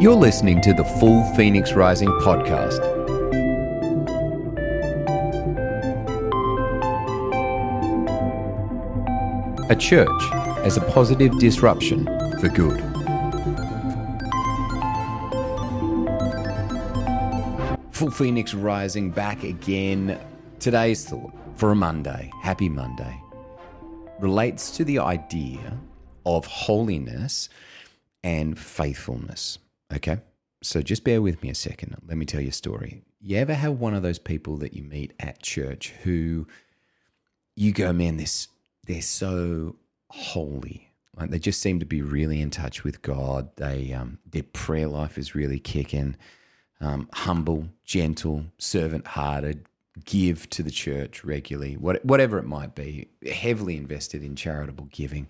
You're listening to the Full Phoenix Rising podcast. A church as a positive disruption for good. Full Phoenix Rising back again. Today's thought for a Monday, happy Monday, relates to the idea of holiness and faithfulness. Okay. So just bear with me a second. Let me tell you a story. You ever have one of those people that you meet at church who you go, man, this they're so holy. Like they just seem to be really in touch with God. They um, their prayer life is really kicking. Um, humble, gentle, servant-hearted, give to the church regularly, what, whatever it might be. Heavily invested in charitable giving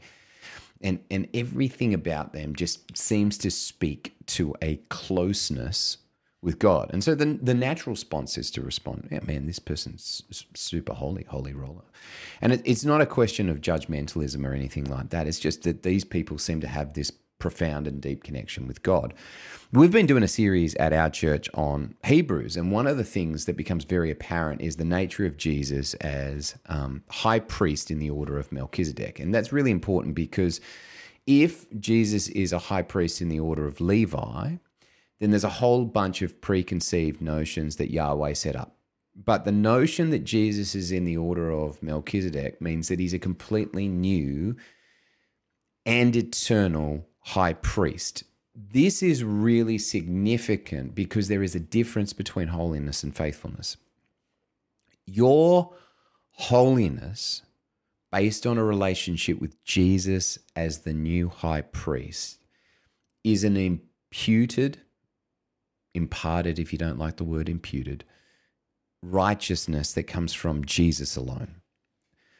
and and everything about them just seems to speak to a closeness with God. And so the the natural response is to respond, yeah, man, this person's super holy, holy roller. And it, it's not a question of judgmentalism or anything like that. It's just that these people seem to have this profound and deep connection with God. We've been doing a series at our church on Hebrews, and one of the things that becomes very apparent is the nature of Jesus as um, high priest in the order of Melchizedek. And that's really important because if Jesus is a high priest in the order of Levi, then there's a whole bunch of preconceived notions that Yahweh set up. But the notion that Jesus is in the order of Melchizedek means that he's a completely new and eternal high priest. This is really significant because there is a difference between holiness and faithfulness. Your holiness, based on a relationship with Jesus as the new high priest, is an imputed, imparted, if you don't like the word imputed, righteousness that comes from Jesus alone.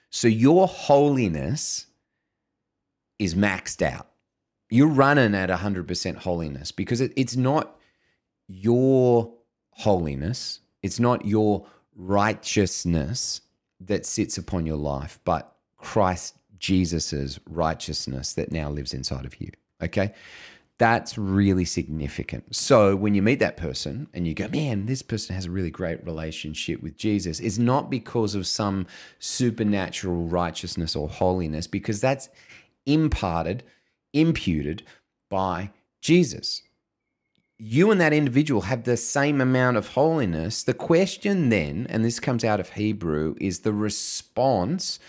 So your holiness is maxed out you're running at 100% holiness because it, it's not your holiness, it's not your righteousness that sits upon your life, but Christ Jesus's righteousness that now lives inside of you. Okay? That's really significant. So when you meet that person and you go, man, this person has a really great relationship with Jesus, it's not because of some supernatural righteousness or holiness, because that's imparted imputed by Jesus. You and that individual have the same amount of holiness. The question then, and this comes out of Hebrew, is the response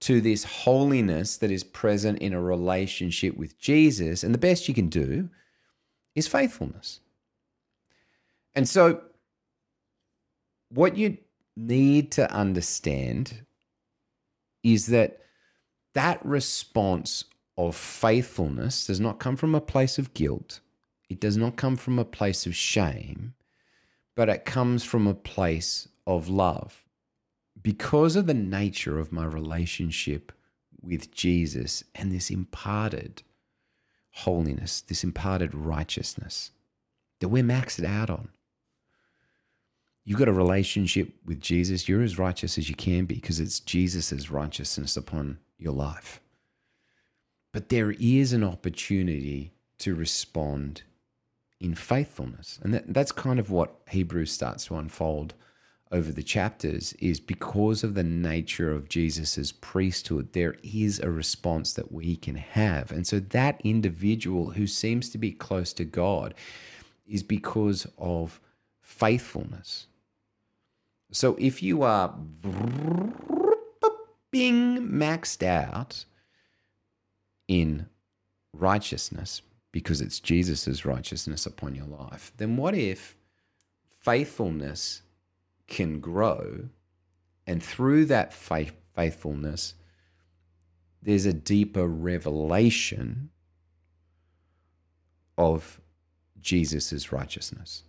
to this holiness that is present in a relationship with Jesus. And the best you can do is faithfulness. And so, what you need to understand is that that response of faithfulness does not come from a place of guilt. It does not come from a place of shame, but it comes from a place of love. Because of the nature of my relationship with Jesus and this imparted holiness, this imparted righteousness that we're maxed out on. You've got a relationship with Jesus, you're as righteous as you can be because it's Jesus' righteousness upon your life. But there is an opportunity to respond in faithfulness. And that, that's kind of what Hebrews starts to unfold over the chapters is because of the nature of Jesus's priesthood, there is a response that we can have. And so that individual who seems to be close to God is because of faithfulness. So if you are being maxed out, in righteousness because it's Jesus' righteousness upon your life, then what if faithfulness can grow and through that faith, faithfulness, there's a deeper revelation of Jesus' righteousness.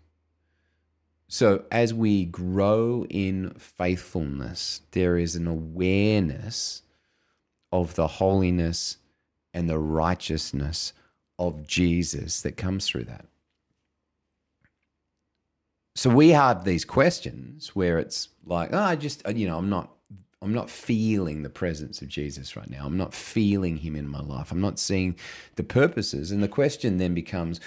So, as we grow in faithfulness, there is an awareness of the holiness and the righteousness of Jesus that comes through that. So we have these questions where it's like, oh, I just, uh, you know, I'm not, I'm not feeling the presence of Jesus right now. I'm not feeling him in my life. I'm not seeing the purposes. And the question then becomes,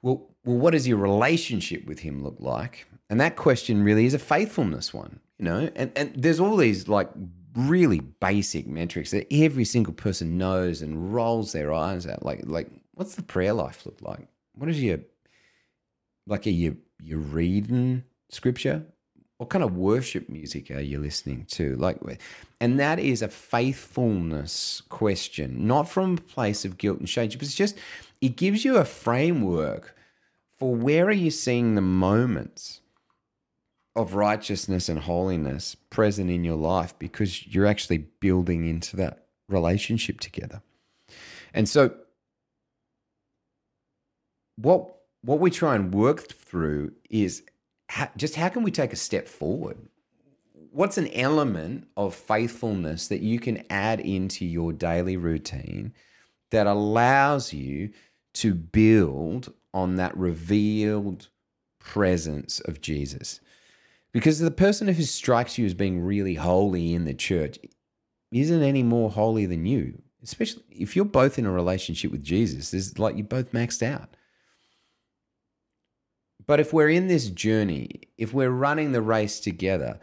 Well, well, what does your relationship with him look like? And that question really is a faithfulness one, you know. And and there's all these like really basic metrics that every single person knows and rolls their eyes at. Like like what's the prayer life look like? What is your like are you you reading scripture? What kind of worship music are you listening to? Like and that is a faithfulness question, not from a place of guilt and shame, but it's just it gives you a framework for where are you seeing the moments of righteousness and holiness present in your life because you're actually building into that relationship together. And so what what we try and work through is how, just how can we take a step forward? What's an element of faithfulness that you can add into your daily routine that allows you to build on that revealed presence of Jesus? Because the person who strikes you as being really holy in the church isn't any more holy than you. Especially if you're both in a relationship with Jesus, it's like you're both maxed out. But if we're in this journey, if we're running the race together,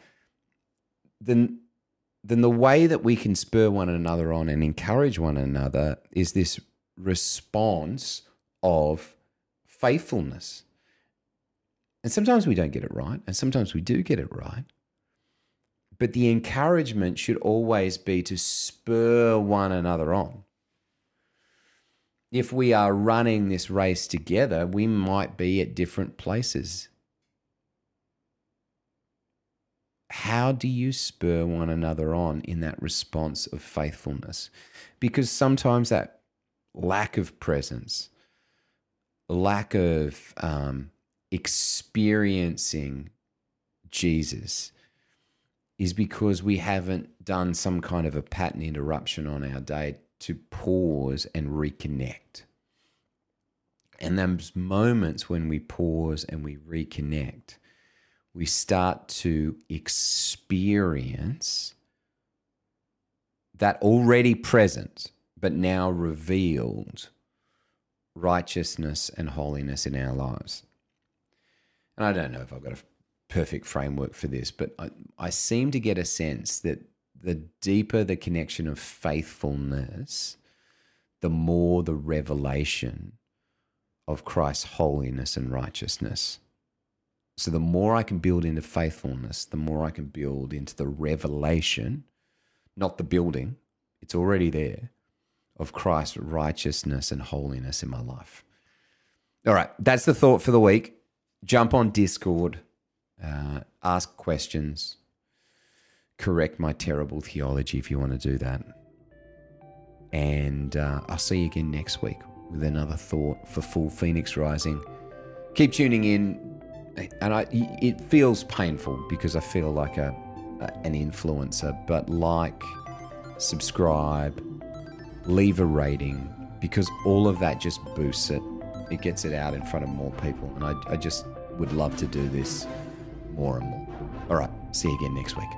then then the way that we can spur one another on and encourage one another is this response of faithfulness. And sometimes we don't get it right, and sometimes we do get it right. But the encouragement should always be to spur one another on. If we are running this race together, we might be at different places. How do you spur one another on in that response of faithfulness? Because sometimes that lack of presence, lack of um, experiencing Jesus is because we haven't done some kind of a pattern interruption on our day to pause and reconnect. And those moments when we pause and we reconnect, we start to experience that already present, but now revealed righteousness and holiness in our lives and I don't know if I've got a perfect framework for this, but I, I seem to get a sense that the deeper the connection of faithfulness, the more the revelation of Christ's holiness and righteousness. So the more I can build into faithfulness, the more I can build into the revelation, not the building, it's already there, of Christ's righteousness and holiness in my life. All right, that's the thought for the week jump on Discord, uh, ask questions, correct my terrible theology if you want to do that. And uh, I'll see you again next week with another thought for Full Phoenix Rising. Keep tuning in, and I, it feels painful because I feel like a, a an influencer, but like, subscribe, leave a rating because all of that just boosts it. It gets it out in front of more people, and I, I just would love to do this more and more. All right, see you again next week.